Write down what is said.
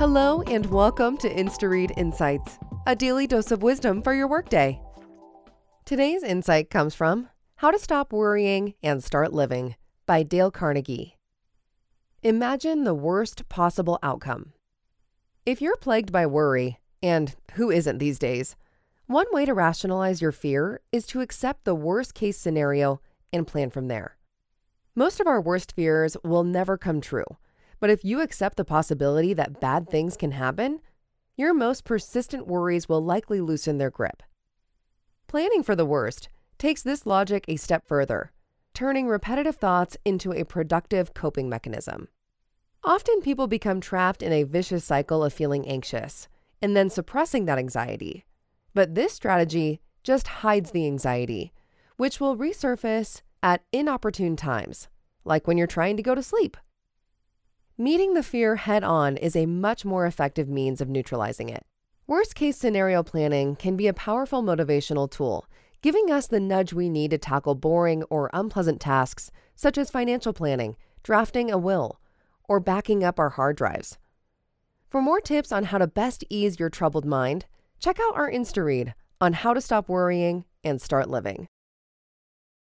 Hello, and welcome to InstaRead Insights, a daily dose of wisdom for your workday. Today's insight comes from How to Stop Worrying and Start Living by Dale Carnegie. Imagine the worst possible outcome. If you're plagued by worry, and who isn't these days, one way to rationalize your fear is to accept the worst case scenario and plan from there. Most of our worst fears will never come true, but if you accept the possibility that bad things can happen, your most persistent worries will likely loosen their grip. Planning for the worst takes this logic a step further, turning repetitive thoughts into a productive coping mechanism. Often people become trapped in a vicious cycle of feeling anxious and then suppressing that anxiety. But this strategy just hides the anxiety, which will resurface at inopportune times, like when you're trying to go to sleep. Meeting the fear head on is a much more effective means of neutralizing it. Worst case scenario planning can be a powerful motivational tool, giving us the nudge we need to tackle boring or unpleasant tasks such as financial planning, drafting a will, or backing up our hard drives. For more tips on how to best ease your troubled mind, check out our Insta Read on how to stop worrying and start living.